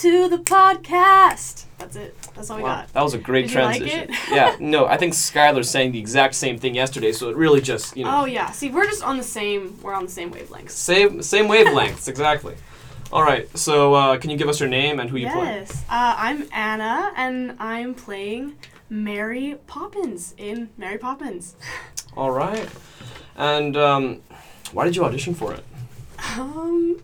to the podcast. That's it. That's all we Wow, got. that was a great Did like transition. it? yeah, no, I think Skylar saying the exact same thing yesterday, so it really just you know Oh yeah. See, we're just on the same. We're on the same wavelengths. same same wavelengths exactly. All right, so uh, can you give us your name and who you play? yes. Uh, I'm Anna, and I'm playing Mary Poppins in Mary Poppins. All right, and um, why did you audition for it? Um,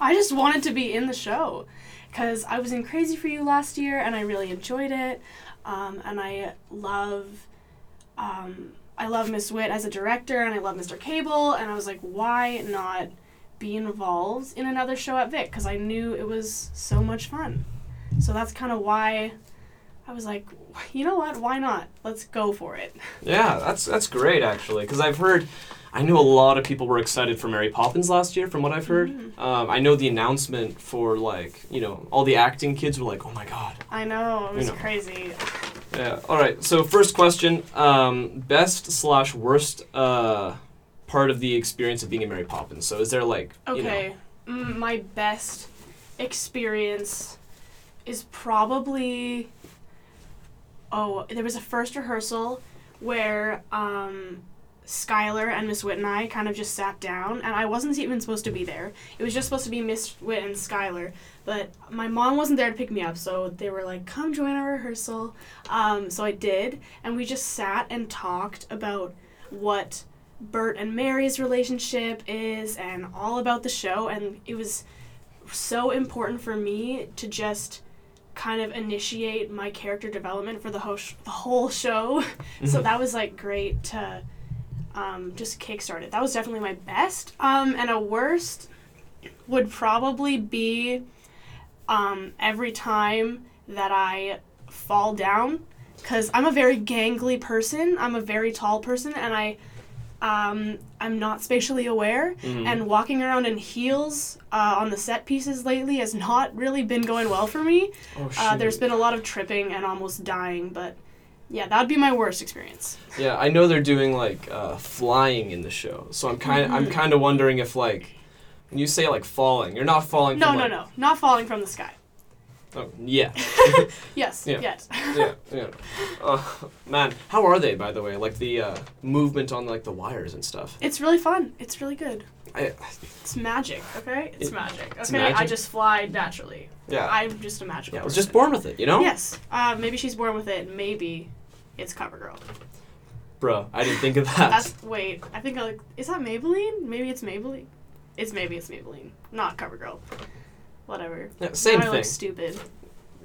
I just wanted to be in the show because I was in Crazy for You last year and I really enjoyed it. Um, and I love, um, I love Miss Witt as a director and I love Mr. Cable. And I was like, why not be involved in another show at Vic? Because I knew it was so much fun. So that's kind of why I was like, you know what? Why not? Let's go for it. Yeah, that's that's great actually, because I've heard, I know a lot of people were excited for Mary Poppins last year, from what I've heard. Mhm. Um, I know the announcement for like you know all the acting kids were like, oh my god. I know, it was You know. crazy. Yeah. All right. So first question: um, best slash worst uh, part of the experience of being a Mary Poppins. So is there like you know, Okay. Mm, my best experience is probably oh, there was a first rehearsal where um Skylar and Miss Witt and I kind of just sat down and I wasn't even supposed to be there. It was just supposed to be Miss Witt and Skylar, but my mom wasn't there to pick me up, so they were like, "Come join our rehearsal." Um, so I did, and we just sat and talked about what Bert and Mary's relationship is and all about the show and it was so important for me to just kind of initiate my character development for the whole sh- the whole show. so Mhm. that was like great to um, just kickstart it. That was definitely my best. Um, and a worst would probably be um, every time that I fall down because I'm a very gangly person. I'm a very tall person, and I um, I'm not spatially aware. Mhm. And walking around in heels uh, on the set pieces lately has not really been going well for me. oh, Uh, there's been a lot of tripping and almost dying, but yeah, that would be my worst experience. Yeah, I know they're doing like uh, flying in the show, so I'm kind I'm Mhm. kind of wondering if like when you say like falling, you're not falling. No, from, no, like, no, not falling from the sky. Oh, yeah, Yes, Yeah. yes. yeah, yeah. Uh, man, how are they by the way? Like the uh, movement on like the wires and stuff. It's really fun. It's really good. I, It's magic, okay? It's It- magic. Okay, it's I just fly naturally. yeah, I'm just a magical yeah. I was person. just born with it, you know. Yes. Uh, maybe she's born with it. Maybe it's CoverGirl. Bro, I didn't think of that. That's wait. I think I like. Is that Maybelline? Maybe it's Maybelline. It's maybe it's Maybelline, not CoverGirl. Whatever. Yeah, same Now I thing. look stupid.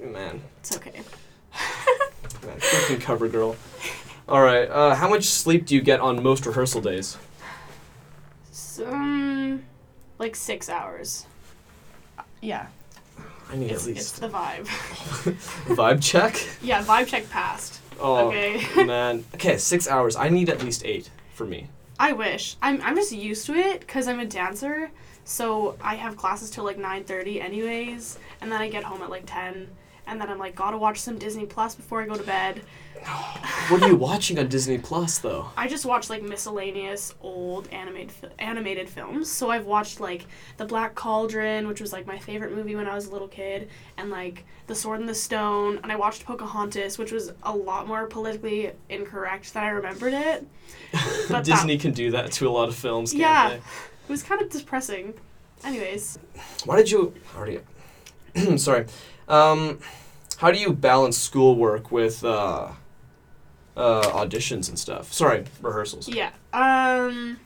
Man, It's okay. man, freaking cover girl. All right, uh, how much sleep do you get on most rehearsal days? Some like six hours. Yeah, I need it's, at it's least the vibe. vibe check. yeah, vibe check passed. Oh Okay. man. Okay, six hours. I need at least eight for me. I wish. I'm I'm just used to it because I'm a dancer. So I have classes till like 9:30 anyways, and then I get home at like 10, and then I'm like gotta watch some Disney Plus before I go to bed. What are you watching on Disney Plus though? I just watch like miscellaneous old animated fi- animated films. So I've watched like The Black Cauldron, which was like my favorite movie when I was a little kid, and like The Sword and the Stone, and I watched Pocahontas, which was a lot more politically incorrect than I remembered it. But that- Disney can do that to a lot of films, can't Yeah. they? It was kind of depressing. Anyways, Why did you? Already. Sorry. Um, how do you balance schoolwork with uh, uh, auditions and stuff? Sorry, rehearsals. yeah. Um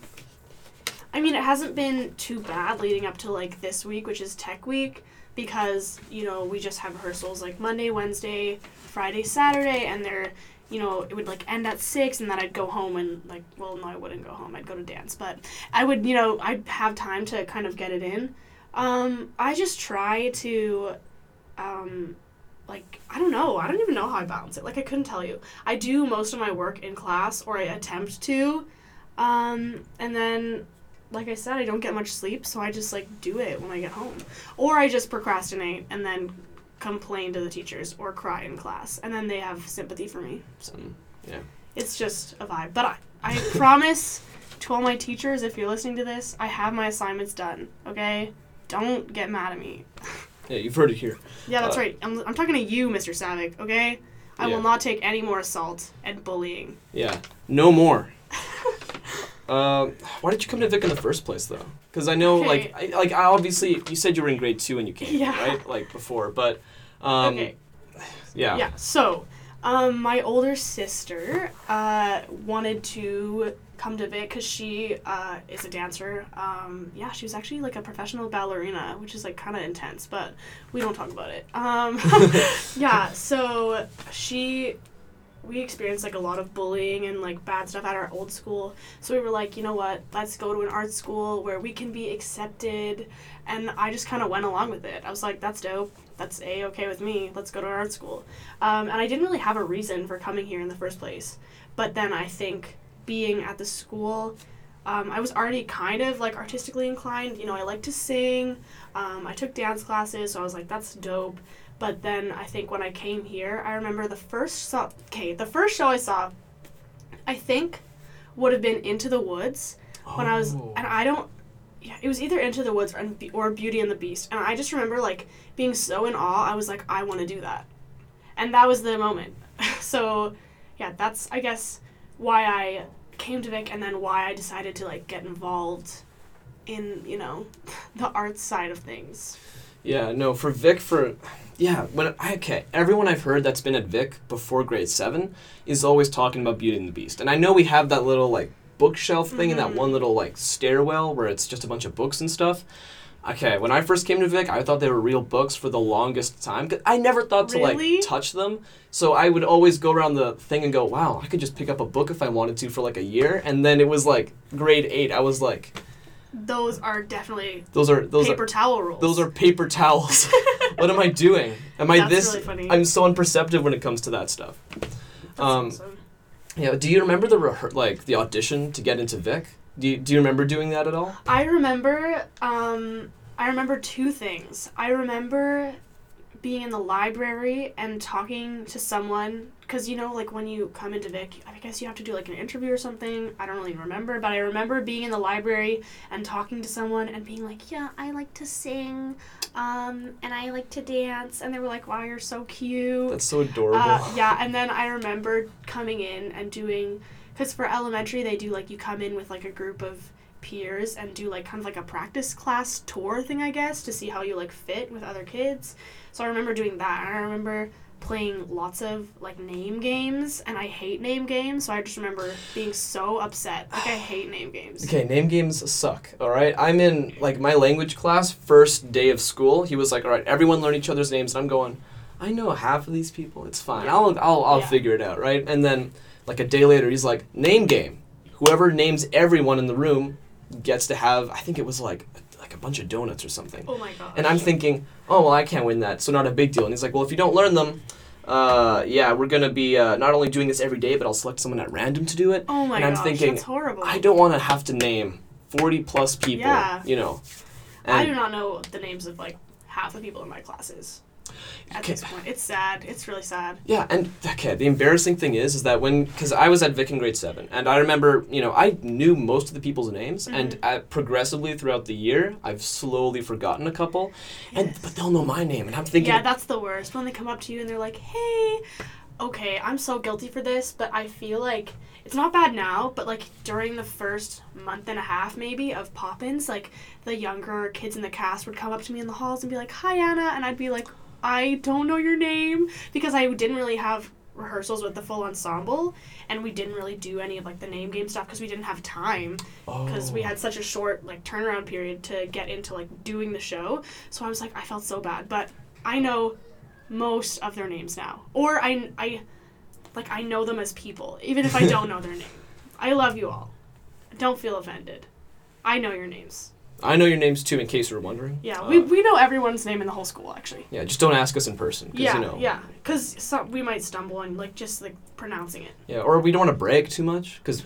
I mean, it hasn't been too bad leading up to like this week, which is Tech Week, because, you know, we just have rehearsals like Monday, Wednesday, Friday, Saturday, and they're, you know, it would like end at 6 and then I'd go home and like, well, no, I wouldn't go home. I'd go to dance, but I would, you know, I'd have time to kind of get it in. Um I just try to um like I don't know. I don't even know how I balance it. Like I couldn't tell you. I do most of my work in class or I attempt to. Um, and then like I said, I don't get much sleep, so I just like do it when I get home. Or I just procrastinate and then complain to the teachers or cry in class and then they have sympathy for me. So Mm, it's just a vibe. But I, I promise to all my teachers if you're listening to this, I have my assignments done, okay? Don't get mad at me. Yeah, you've heard it here. Yeah, that's Uh, right. I'm, I'm talking to you, Mr. Savick, okay? I Yeah. will not take any more assault and bullying. Yeah, no more. Um, why did you come to Vic in the first place, though? Because I know, like, I, like I obviously you said you were in grade two when you came, Yeah. right? Like before, but um, okay. yeah. Yeah, so um, my older sister uh, wanted to come to Vic because she uh, is a dancer. Um, yeah, she was actually like a professional ballerina, which is like kind of intense, but we don't talk about it. Um, yeah, so she. We experienced like a lot of bullying and like bad stuff at our old school. So we were like, you know what? Let's go to an art school where we can be accepted. And I just kind of went along with it. I was like, that's dope. That's a okay with me. Let's go to art school. Um, and I didn't really have a reason for coming here in the first place. But then I think being at the school, um, I was already kind of like artistically inclined. You know, I like to sing. Um, I took dance classes, so I was like, that's dope. But then I think when I came here, I remember the first saw. Okay, the first show I saw, I think, would have been Into the Woods when I was, Oh. and I don't. Yeah, it was either Into the Woods or, or Beauty and the Beast, and I just remember like being so in awe. I was like, I want to do that, and that was the moment. so, yeah, that's I guess why I came to Vic, and then why I decided to like get involved in you know the arts side of things. Yeah, no, for Vic, for yeah, when I, okay, everyone I've heard that's been at Vic before grade seven is always talking about Beauty and the Beast, and I know we have that little like bookshelf thing and that one little like stairwell where it's just a bunch of books and stuff. Okay, when I first came to Vic, I thought they were real books for the longest time. 'cause I never thought to Really? like touch them, so I would always go around the thing and go, "Wow, I could just pick up a book if I wanted to for like a year." And then it was like grade eight. I was like, Those are definitely "Those are those paper are towel rolls. those are paper towels." what am I doing? Am I That's this? really funny. I'm so unperceptive when it comes to that stuff. That's um, awesome. Yeah. Do you remember the rehe- like the audition to get into Vic? Do you, do you remember doing that at all? I remember um I remember two things. I remember being in the library and talking to someone because you know like when you come into Vic, I guess you have to do like an interview or something. I don't really remember, but I remember being in the library and talking to someone and being like, "Yeah, I like to sing, um, and I like to dance," and they were like, "Wow, you're so cute." That's so adorable. Uh, yeah, and then I remember coming in and doing, because for elementary they do like you come in with like a group of peers and do like kind of like a practice class tour thing, I guess, to see how you like fit with other kids. So I remember doing that, and I remember playing lots of like name games, and I hate name games, so I just remember being so upset. Like I hate name games. Okay, name games suck. All right, I'm in like my language class first day of school. He was like, "All right, everyone learn each other's names," and I'm going, "I know half of these people. It's fine. Yeah. I'll I'll I'll Yeah. figure it out, right?" And then like a day later, he's like, "Name game. Whoever names everyone in the room gets to have. I think it was like like a bunch of donuts or something." Oh my god. And I'm thinking, oh well, I can't win that, so not a big deal. And he's like, well, if you don't learn them, uh, yeah, we're gonna be uh, not only doing this every day, but I'll select someone at random to do it. Oh my and I'm gosh, thinking, that's horrible. I don't want to have to name forty plus people. Yeah. You know. I do not know the names of like half the people in my classes. At Okay. this point, it's sad. It's really sad. Yeah, and okay, the embarrassing thing is, is that when, because I was at Vic in grade seven, and I remember, you know, I knew most of the people's names, and Mm-hmm. uh, progressively throughout the year, I've slowly forgotten a couple, and but they'll know my name, and I'm thinking, Yeah, that's the worst. When they come up to you and they're like, "Hey, okay, I'm so guilty for this, but I feel like it's not bad now, but like during the first month and a half maybe of Poppins, like the younger kids in the cast would come up to me in the halls and be like, "Hi, Anna," and I'd be like, "I don't know your name," because I didn't really have rehearsals with the full ensemble and we didn't really do any of like the name game stuff because we didn't have time because we Oh. had such a short like turnaround period to get into like doing the show. So I was like, I felt so bad, but I know most of their names now, or I I like I know them as people, even if I don't know their name. I love you all. Don't feel offended. I know your names. I know your names too, in case you were wondering. Yeah, Uh, we, we know everyone's name in the whole school actually. Yeah, just don't ask us in person. 'cause, Yeah, you know, yeah, because some we might stumble on like just like pronouncing it. Yeah, or we don't want to brag too much because,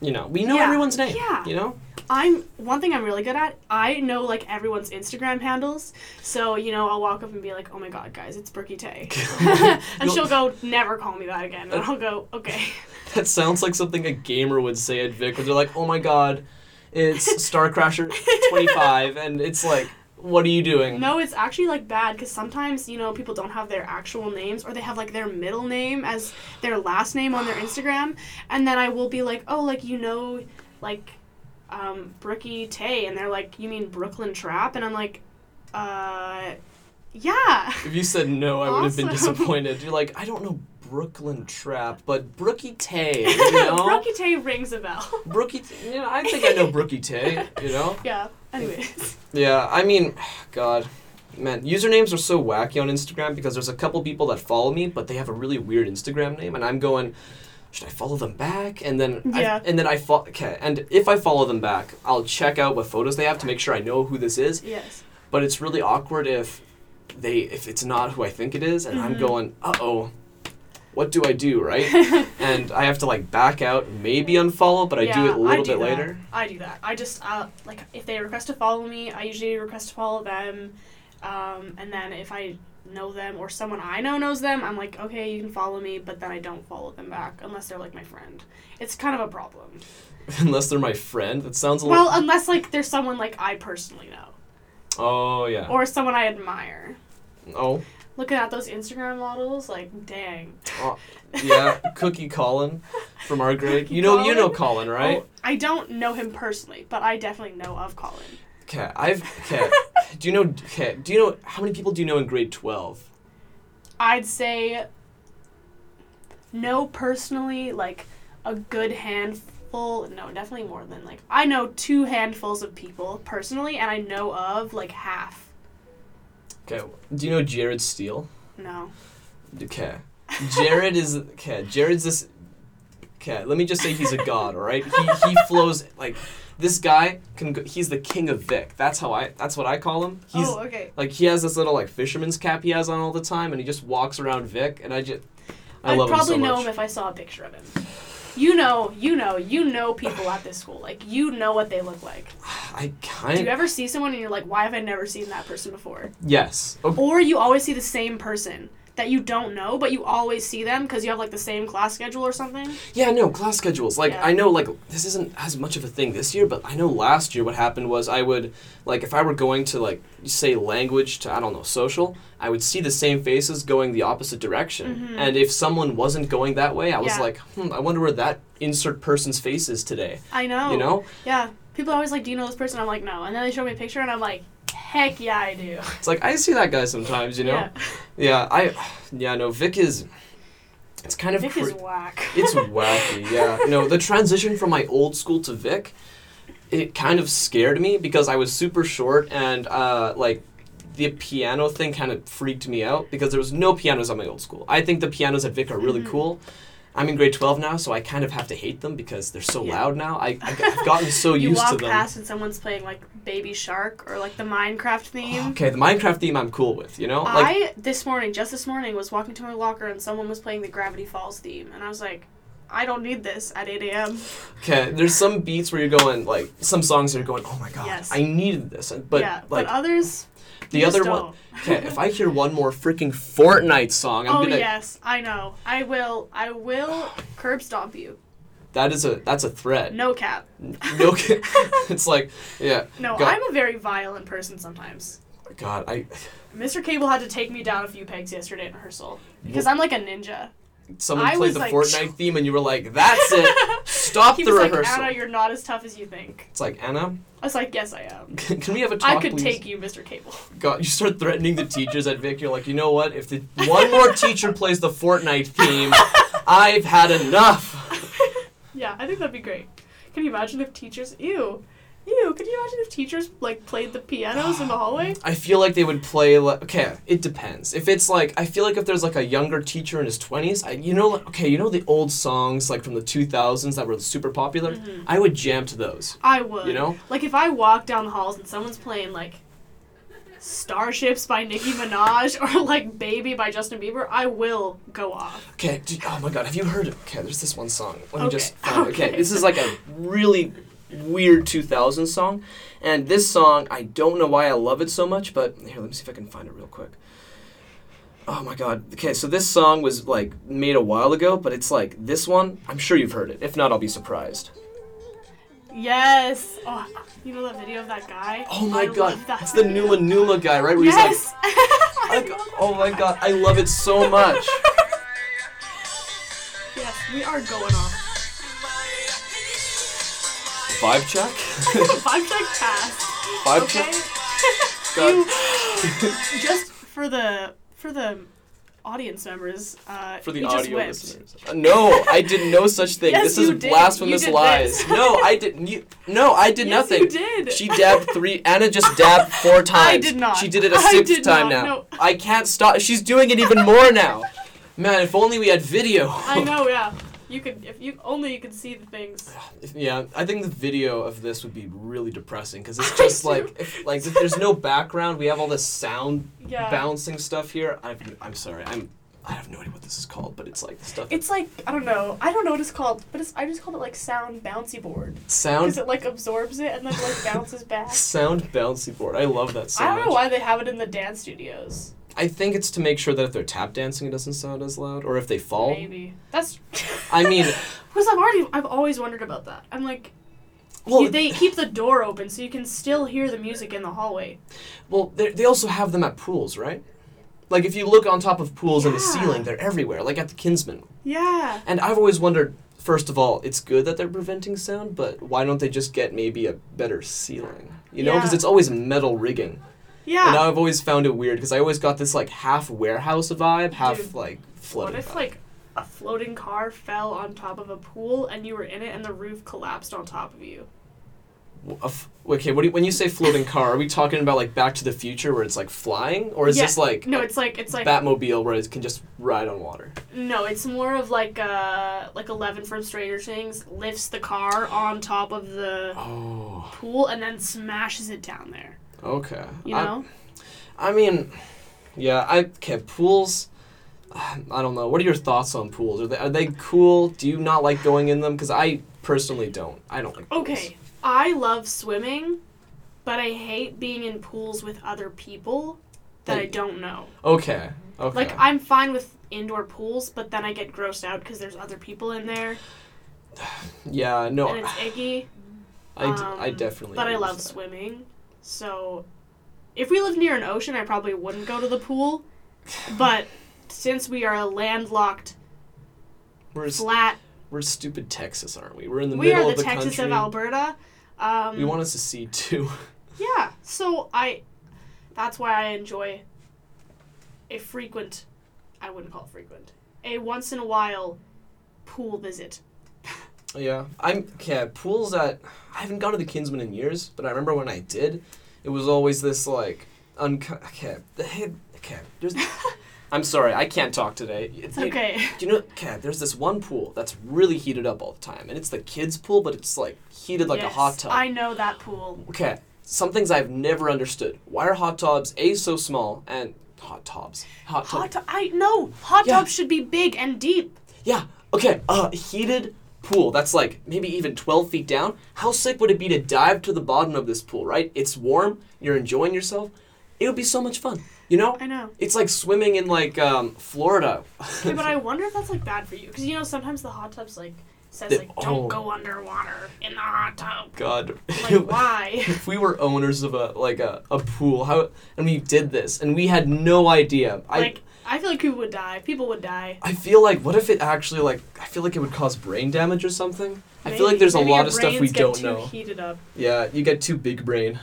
you know, we know Yeah, everyone's name. yeah. You know? I'm one thing I'm really good at. I know like everyone's Instagram handles, so you know I'll walk up and be like, "Oh my god, guys, it's Brookie Tay," and she'll go, "Never call me that again," and I'll go, "Okay." That sounds like something a gamer would say at Vic, where they're like, oh my god, it's Star Crasher 25, and it's like, What are you doing? No, it's actually like bad because sometimes you know people don't have their actual names or they have like their middle name as their last name on their Instagram, and then I will be like, oh, like you know, like, um, Brookie Tay, and they're like, you mean Brooklyn Trap, and I'm like, uh, yeah. If you said no, I would have been disappointed. You're like, I don't know Brooklyn Trap, but Brookie Tay, you know? Brookie Tay rings a bell. Brookie, T- you know, I think I know Brookie Tay, you know? yeah. Anyways. Yeah, I mean, God, man, usernames are so wacky on Instagram because there's a couple people that follow me, but they have a really weird Instagram name, and I'm going, should I follow them back? And then, Yeah. I, and then I follow. Okay, and if I follow them back, I'll check out what photos they have to make sure I know who this is. Yes. But it's really awkward if they if it's not who I think it is, and I'm Mhm. going, uh oh. What do I do, right? and I have to like back out, maybe unfollow, but I do it a little bit that. later. I do that. I just uh, like if they request to follow me, I usually request to follow them, um, and then if I know them or someone I know knows them, I'm like, okay, you can follow me, but then I don't follow them back unless they're like my friend. It's kind of a problem. Unless they're my friend, that sounds a little. Well, unless like there's someone like I personally know oh yeah. or someone I admire. oh. Looking at those Instagram models, like, dang. Oh, yeah, Cookie Colin from our grade. You know, you know Colin, oh, right? Oh, I don't know him personally, but I definitely know of Colin. Okay, I've. Okay, do you know? Okay, do you know how many people do you know in grade twelve? I'd say no personally, like a good handful. No, definitely more than like I know two handfuls of people personally, and I know of like half. Okay, do you know Jared Steele? No. Okay, Jared is. Okay, Jared's this. Okay, let me just say he's a god. All right, he he flows like this guy can. Go, he's the king of Vic. That's how I. That's what I call him. He's oh, okay. like he has this little like fisherman's cap he has on all the time, and he just walks around Vic, and I just. I I'd love probably him so know much. him if I saw a picture of him. You know, you know, you know people at this school. Like you know what they look like. I kind. Do you ever see someone and you're like, why have I never seen that person before? yes. Oh, Or you always see the same person that you don't know, but you always see them because you have like the same class schedule or something. Yeah, no, class schedules. Like, Yeah. I know, like, this isn't as much of a thing this year, but I know last year what happened was I would, like, if I were going to, like, say language to, I don't know, social, I would see the same faces going the opposite direction. Mhm. And if someone wasn't going that way, I was Yeah. like, hmm, I wonder where that insert person's face is today. I know. You know? Yeah. People are always like, "Do you know this person?" I'm like, "No," and then they show me a picture, and I'm like, "Heck yeah, I do." It's like, I see that guy sometimes, you know? Yeah. Yeah, I, yeah, no, Vic is, it's kind of Vic is whack. It's wacky, yeah. No, the transition from my old school to Vic, it kind of scared me because I was super short and uh, like the piano thing kind of freaked me out because there was no pianos at my old school. I think the pianos at Vic are really Mhm. cool. I'm in grade 12 now, so I kind of have to hate them because they're so Yeah. loud now. I, I, have gotten so used to them. You walk past and someone's playing like Baby Shark or like the Minecraft oh, theme. Okay, the Minecraft theme I'm cool with, you know? Like, I this morning, just this morning, was walking to my locker and someone was playing the Gravity Falls theme, and I was like, I don't need this at 8 a.m. okay, there's some beats where you're going, like, some songs that are going, oh my god, Yes. I needed this. But, yeah, like, but others. the other one. don't. Okay, if I hear one more freaking Fortnite song, I'm oh gonna. Oh yes, I know. I will. I will curb stomp you. That is a that's a threat. No cap. No, cap. it's like yeah. No, God, I'm a very violent person sometimes. God, I Mr. Cable had to take me down a few pegs yesterday in rehearsal because I'm like a ninja. Someone I played the like- Fortnite theme and you were like, "That's it, stop he the was like, rehearsal." Anna, you're not as tough as you think. it's like Anna, I was like, yes, I am. can, can we have a talk, I could please? take you, Mr. Cable. God, you start threatening the teachers at Vic. You're like, you know what? If the one more teacher plays the Fortnite theme, I've had enough. Yeah, I think that'd be great. Can you imagine if teachers, ew, ew, could you imagine if teachers like played the pianos in the hallway? I feel like they would play like okay, it depends. If it's like I feel like if there's like a younger teacher in his 20s, I, you know like, okay, you know the old songs like from the 2000s that were super popular? Mhm. I would jam to those. I would. You know? Like if I walk down the halls and someone's playing like Starships by Nicki Minaj or like Baby by Justin Bieber, I will go off. Okay, do, oh my god, have you heard Okay, there's this one song. Let me Okay, just find it. Okay, okay. this is like a really weird 2000 song. And this song, I don't know why I love it so much, but here, let me see if I can find it real quick. Oh my god. Okay, so this song was like made a while ago, but it's like this one, I'm sure you've heard it. If not, I'll be surprised. Yes. Oh, you know that video of that guy? Oh my I god, love that it's the. Numa Numa guy, right? Where Yes. he's like, like, oh my god, I love it so much. yes, we are going off. Vibe check. Five check pass. Vibe Okay. check. You, just for the for the audience members. Uh, For the he audio listeners. Uh, No, I did no such thing. Yes, this is did. blasphemous lies. this. No, I didn't. You, no, I did Yes, nothing. you did. She dabbed three. Anna just dabbed four times. I did not. She did it a sixth time not, now. no. I can't stop. She's doing it even more now. Man, if only we had video. I know, yeah. You could if you only you could see the things. Yeah, I think the video of this would be really depressing because it's just like, if, like if there's no background. We have all this sound Yeah. bouncing stuff here. I've, I'm sorry. I'm. I have no idea what this is called, but it's like the stuff. It's like I don't know. I don't know what it's called, but it's I just called it like sound bouncy board sound because it like absorbs it and then like bounces back. sound bouncy board. I love that so I don't much. know why they have it in the dance studios. I think it's to make sure that if they're tap dancing, it doesn't sound as loud, or if they fall. Maybe that's I mean, because I've already I've always wondered about that. I'm like, well, you- they keep the door open so you can still hear the music in the hallway. well, they they also have them at pools, right? Like if you look on top of pools in the ceiling, they're everywhere, like at the Kinsmen. Yeah. And I've always wondered. First of all, it's good that they're preventing sound, but why don't they just get maybe a better ceiling? You know, because Yeah. it's always metal rigging. Yeah. And I've always found it weird because I always got this like half warehouse vibe, half Dude, like what flooded. if like a floating car fell on top of a pool and you were in it and the roof collapsed on top of you? okay, what do you, when you say floating car, are we talking about like Back to the Future where it's like flying, or is Yeah. this like No, it's like it's like Batmobile where it can just ride on water? no, it's more of like uh like Eleven from Stranger Things lifts the car on top of the Oh, pool and then smashes it down there. okay. You I- know? I, mean, yeah, I okay pools. I don't know. What are your thoughts on pools? Are they are they cool? Do you not like going in them? Because I personally don't. I don't like. pools. Okay, I love swimming, but I hate being in pools with other people that I don't know. Okay. Okay. Like I'm fine with indoor pools, but then I get grossed out because there's other people in there yeah. No. and it's icky. I, d- I Um, definitely. But I love that. swimming, so if we lived near an ocean, I probably wouldn't go to the pool. But since we are a landlocked, We're flat, we're stupid Texas, aren't we? We're in the we middle are the of the Texas country. of Alberta. Um, We want us to see too. Yeah, so I that's why I enjoy a frequent I wouldn't call it frequent. A once in a while pool visit. Yeah, I'm okay. Pools that I haven't gone to the Kinsmen in years, but I remember when I did, it was always this like unco- okay. The head okay. There's. I'm sorry, I can't talk today. It's okay. Do you know? Okay, there's this one pool that's really heated up all the time, and it's the kids' pool, but it's like heated like Yes, a hot tub. I know that pool. Okay, some things I've never understood. Why are hot tubs a so small and hot tubs hot tub Hot I know. Hot Yeah. tubs should be big and deep. Yeah. Okay. A heated pool that's like maybe even 12 feet down. How sick would it be to dive to the bottom of this pool, right? It's warm. You're enjoying yourself. It would be so much fun. You know? I know. It's like swimming in like um, Florida. Okay, but I wonder if that's like bad for you because you know sometimes the hot tubs like says The- like don't oh. go underwater in the hot tub. God. Like why? if we were owners of a like a, a pool, how and we did this and we had no idea. I like I feel like people would die. People would die. I feel like what if it actually like I feel like it would cause brain damage or something. I feel like there's a lot of stuff we don't know. Heated up. Yeah, you get too big brain.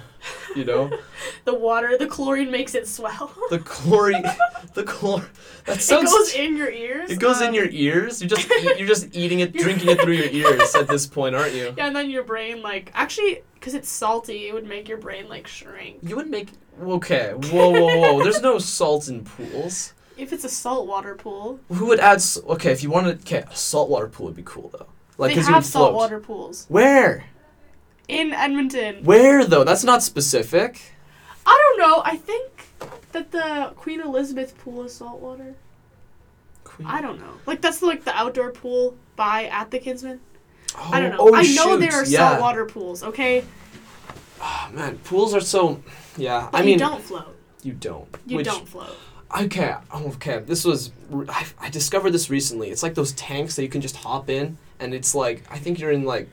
You know? The water, the chlorine makes it swell. The chlorine, the chlor. That it sounds. goes in your ears. It goes in um, your ears. You're just eat, you're just eating it, drinking it through your ears at this point, aren't you? Yeah, and then your brain like actually because it's salty, it would make your brain like shrink. You would make okay. Whoa, whoa, whoa! There's no salt in pools. If it's a saltwater pool, Who would add? s- Okay, if you wanted, okay, a saltwater pool would be cool though. Like they because you have would float. saltwater pools Where? in Edmonton. Where though? That's not specific. I don't know. I think that the Queen Elizabeth pool is saltwater. Queen. I don't know. Like that's like the outdoor pool by at the Kinsmen. Oh, I don't know. Oh, I oh, know shoot, there are yeah. saltwater pools. Okay, Oh, man, pools are so. Yeah, but I mean, you don't float. you don't. You Which- don't float. Okay, oh, okay. This was I, I discovered this recently. It's like those tanks that you can just hop in, and it's like I think you're in like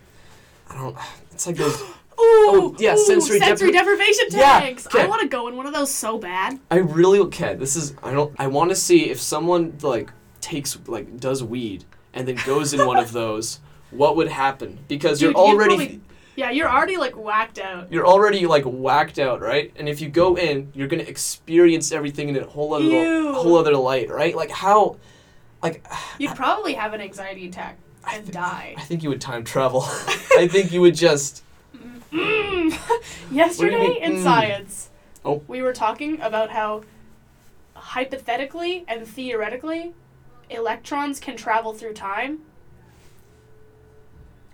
I don't. It's like those. Oh, ooh, yeah, ooh, sensory sensory, depri- deprivation Yeah, tanks. okay. I want to go in one of those so bad. I really okay. This is. I don't. I want to see if someone like takes like does weed and then goes in one of those. What would happen? Because you're Dude, you'd already. Yeah, you're already like whacked out. You're already like whacked out, right? And if you go in, you're gonna experience everything in a whole other Ew. whole other light, right? Like how, like You'd probably have an anxiety attack I and thi- die. I think you would time travel. I think you would just. Mm. Yesterday in Mm. science, Oh. we were talking about how hypothetically and theoretically electrons can travel through time.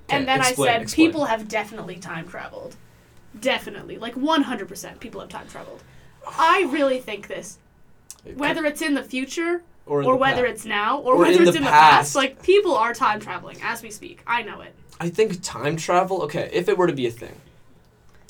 And then explain, I said explain. people have definitely time traveled. Definitely. Like 100% people have time traveled. I really think this. Whether it's in the future or, or the whether past. it's now or, Or whether in it's the in the past. past, like people are time traveling as we speak. I know it. I think time travel. Okay, if it were to be a thing,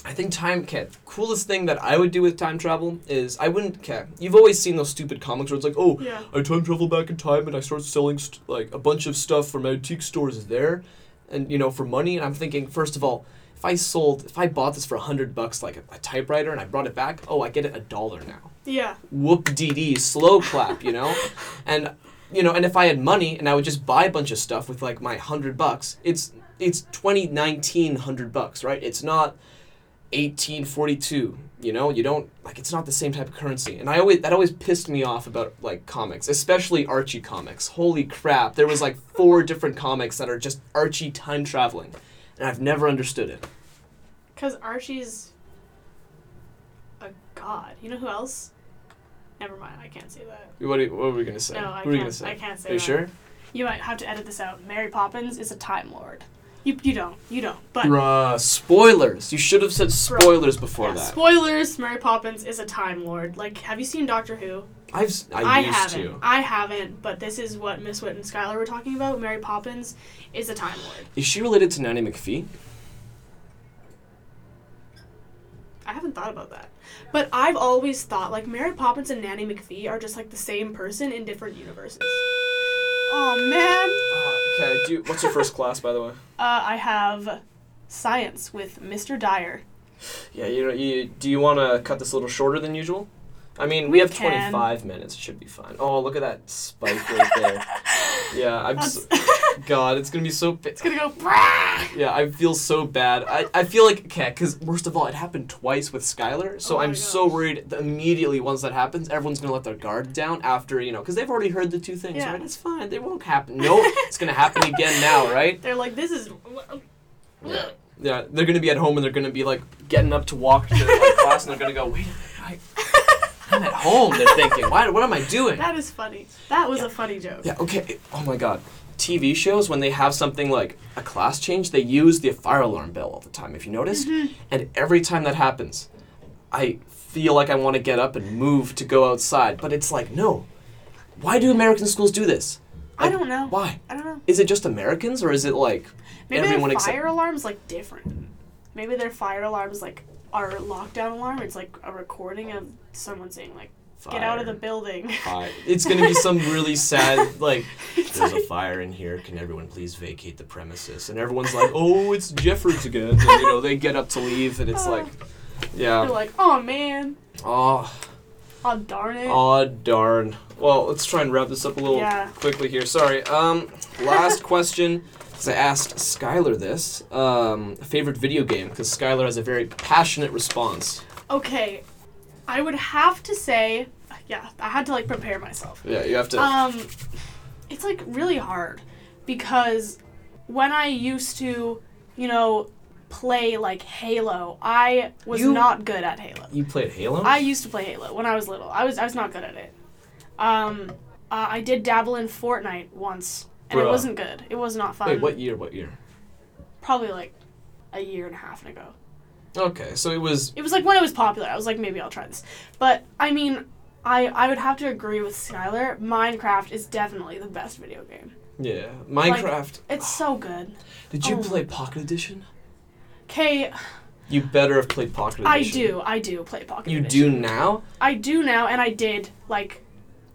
I think time. Okay, coolest thing that I would do with time travel is I wouldn't. Okay, you've always seen those stupid comics where it's like, oh, Yeah. I time travel back in time and I start selling st- like a bunch of stuff from antique stores there, and you know for money. And I'm thinking, first of all, if I sold, if I bought this for a hundred bucks, like a, a typewriter, and I brought it back, oh, I get it a dollar now. Yeah. Whoop dee dee, slow clap, you know, and you know, and if I had money and I would just buy a bunch of stuff with like my hundred bucks, it's it's twenty nineteen hundred bucks, right? It's not eighteen forty two. You know, you don't like it's not the same type of currency. And I always that always pissed me off about like comics, especially Archie comics. Holy crap, there was like four different comics that are just Archie time traveling, and I've never understood it. Because Archie's a god. You know who else? Never mind. I can't say that. What are, what are we gonna say? No, I what are you gonna can't. say? I can't say Are you that. sure? You might have to edit this out. Mary Poppins is a Time Lord. You you don't. You don't. But Bruh, spoilers. You should have said spoilers before yeah, that. spoilers. Mary Poppins is a Time Lord. Like, have you seen Doctor Who? I've I, used haven't. to. I haven't. But this is what Miss Witt and Skylar were talking about. Mary Poppins is a Time Lord. Is she related to Nanny McPhee? I haven't thought about that. But I've always thought like Mary Poppins and Nanny McPhee are just like the same person in different universes. Oh man. Okay. Do you, what's your first class, by the way? Uh, I have science with Mr. Dyer. Yeah. You know. You do you want to cut this a little shorter than usual? I mean, we, We have can. 25 minutes. It should be fine. Oh, look at that spike right there. yeah. I'm. That's, So, God, it's gonna be so. It's gonna go. Yeah, I feel so bad. I, I feel like okay, because worst of all, it happened twice with Skylar, so Oh I'm so worried that immediately once that happens, everyone's gonna let their guard down after you know, because they've already heard the two things, Yeah. right? It's fine. They won't happen. No, it's gonna happen again now, right? They're like, this is. Yeah. Yeah, they're gonna be at home and they're gonna be like getting up to walk to like, class, and they're gonna go, wait, a minute, I, I'm at home. They're thinking, why? What am I doing? That is funny. That was a funny joke. Yeah. Okay. Oh my God. TV shows when they have something like a class change, they use the fire alarm bell all the time. If you notice, mm-hmm. and every time that happens, I feel like I want to get up and move to go outside, but it's like no. Why do American schools do this? I don't know. Why? I don't know. Is it just Americans or is it like Maybe everyone their except? fire alarm's like different. Maybe their fire alarms like our lockdown alarm. It's like a recording of someone saying like, "Get out of the building." Fire. It's gonna be some really sad like. It's There's a fire in here. Can everyone please vacate the premises? And everyone's like, "Oh, it's Jeffords again." And, you know, they get up to leave, and it's like, yeah. They're like, "Oh man, oh, oh darn it." oh darn. Well, let's try and wrap this up a little Yeah. quickly here. Sorry. Um, last question. Because I asked Skylar this, um, favorite video game, because Skylar has a very passionate response. Okay, I would have to say, yeah, I had to like prepare myself. Yeah, you have to. Um, it's like really hard because when I used to, you know, play like Halo, I was You- not good at Halo. you played Halo. I used to play Halo when I was little. I was I was not good at it. Um, uh, I did dabble in Fortnite once, and it wasn't good. It was not fun. Wait, what year? What year? Probably like a year and a half ago. Okay, so it was. It was like when it was popular. I was like, maybe I'll try this. But I mean, I I would have to agree with Skylar. Minecraft is definitely the best video game. Yeah, Minecraft. It's so good. Did you oh play Pocket Edition? Okay, You better have played Pocket I Edition. I do. I do play Pocket You Edition. do now? I do now, and I did like.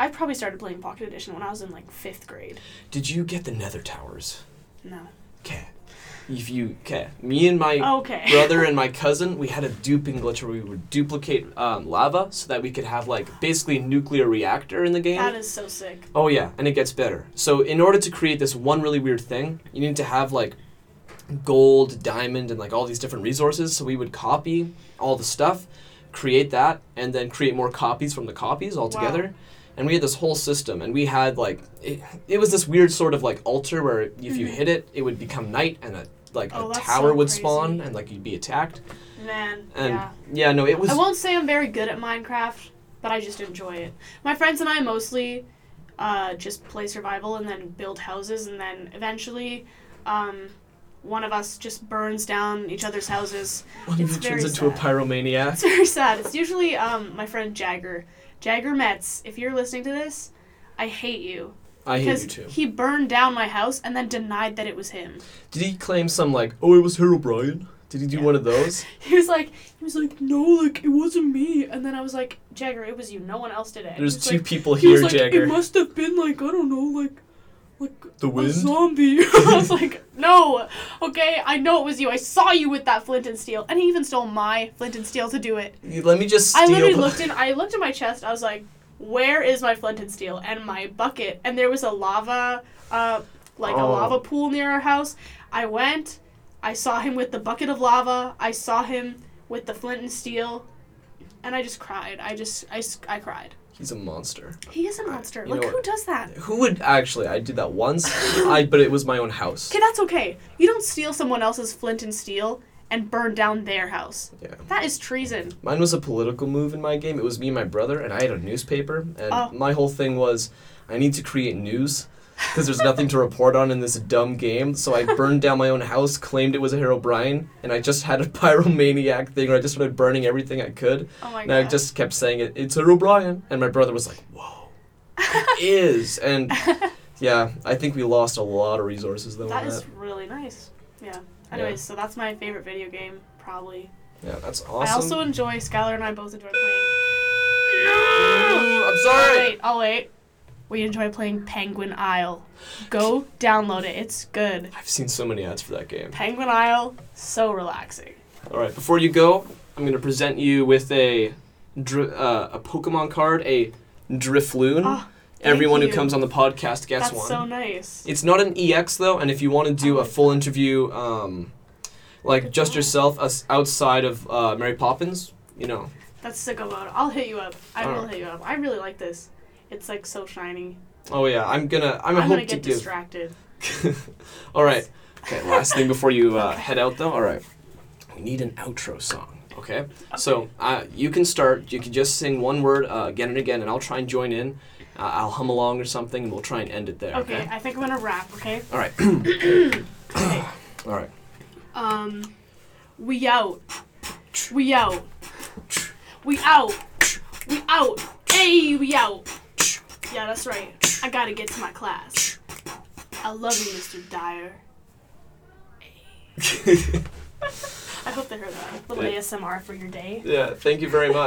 I probably started playing Pocket Edition when I was in like fifth grade. Did you get the Nether Towers? No. Okay. If you okay, me and my Okay. brother and my cousin, we had a duping glitch where we would duplicate um, lava so that we could have like basically a nuclear reactor in the game. That is so sick. Oh yeah, and it gets better. So in order to create this one really weird thing, you need to have like gold, diamond, and like all these different resources. So we would copy all the stuff, create that, and then create more copies from the copies all Wow. together. And we had this whole system, and we had like it, it was this weird sort of like altar where if you Mhm. hit it, it would become night, and a like Oh, a tower so would crazy. spawn, and like you'd be attacked. Man. And yeah. yeah, no, it was I won't say I'm very good at Minecraft, but I just enjoy it. My friends and I mostly uh, just play survival and then build houses, and then eventually um, one of us just burns down each other's houses. one of it's you very turns into a sad. pyromaniac. It's very sad. It's usually um, my friend Jagger. Jagger Metz, if you're listening to this, I hate you. I hate you too. he burned down my house and then denied that it was him. Did he claim some like, oh, it was Herobrine? Did he do Yeah. one of those? He was like, he was like, no, like it wasn't me. And then I was like, Jagger, it was you. No one else did it. There's two like, people here, like, Jagger. It must have been like I don't know, like like The a wind? zombie. I was like, no, okay, I know it was you. I saw you with that flint and steel, and he even stole my flint and steel to do it. Let me just steal. I literally looked in. I looked at my chest. I was like, where is my flint and steel and my bucket? And there was a lava, uh, like a Oh. lava pool near our house. I went. I saw him with the bucket of lava. I saw him with the flint and steel, and I just cried. I just I, I cried. He's a monster. He is a monster. you like who does that? Who would actually? I did that once. I but it was my own house. Okay, that's okay. You don't steal someone else's flint and steel and burn down their house. Yeah. That is treason. Mine was a political move in my game. It was me and my brother, and I had a newspaper, and Oh. my whole thing was, I need to create news. Because there's nothing to report on in this dumb game, so I burned down my own house, claimed it was a Herobrine, and I just had a pyromaniac thing where I just started burning everything I could. Oh my And god. I just kept saying it, it's Herobrine. And my brother was like, whoa, it is. And yeah, I think we lost a lot of resources though. That on that. really nice. Yeah. Anyways, so that's my favorite video game, probably. Yeah, that's awesome. I also enjoy Skylar and I both enjoy playing. I'm I'll sorry. wait, I'll wait. We enjoy playing Penguin Isle. Go download it. It's good. I've seen so many ads for that game. Penguin Isle, so relaxing. All right, before you go, I'm going to present you with a dri- uh, a Pokemon card, a Drifloon. Oh, Everyone thank who comes on the podcast gets That's one. so nice. It's not an EX though, and if you want to do a full interview, um, like Good just job. yourself us outside of uh, Mary Poppins, you know, That's sick about it. I'll hit you up. I will Alright. hit you up. I really like this. It's like so shiny. Oh yeah, I'm gonna. I'm, I'm, hope gonna to get give. distracted. All right. Okay. Last thing before you uh, Okay. head out, though. All right. We need an outro song. Okay. So uh, you can start. You can just sing one word uh, again and again, and I'll try and join in. Uh, I'll hum along or something, and we'll try and end it there. Okay. I think I'm gonna rap. Okay. All right. Okay. All right. Um, we out. We out. We out. We out. Hey, we out. Yeah, that's right. I gotta get to my class. I love you, Mr. Dyer. I hope they heard that. Little Yeah. ASMR for your day. yeah. Thank you very much.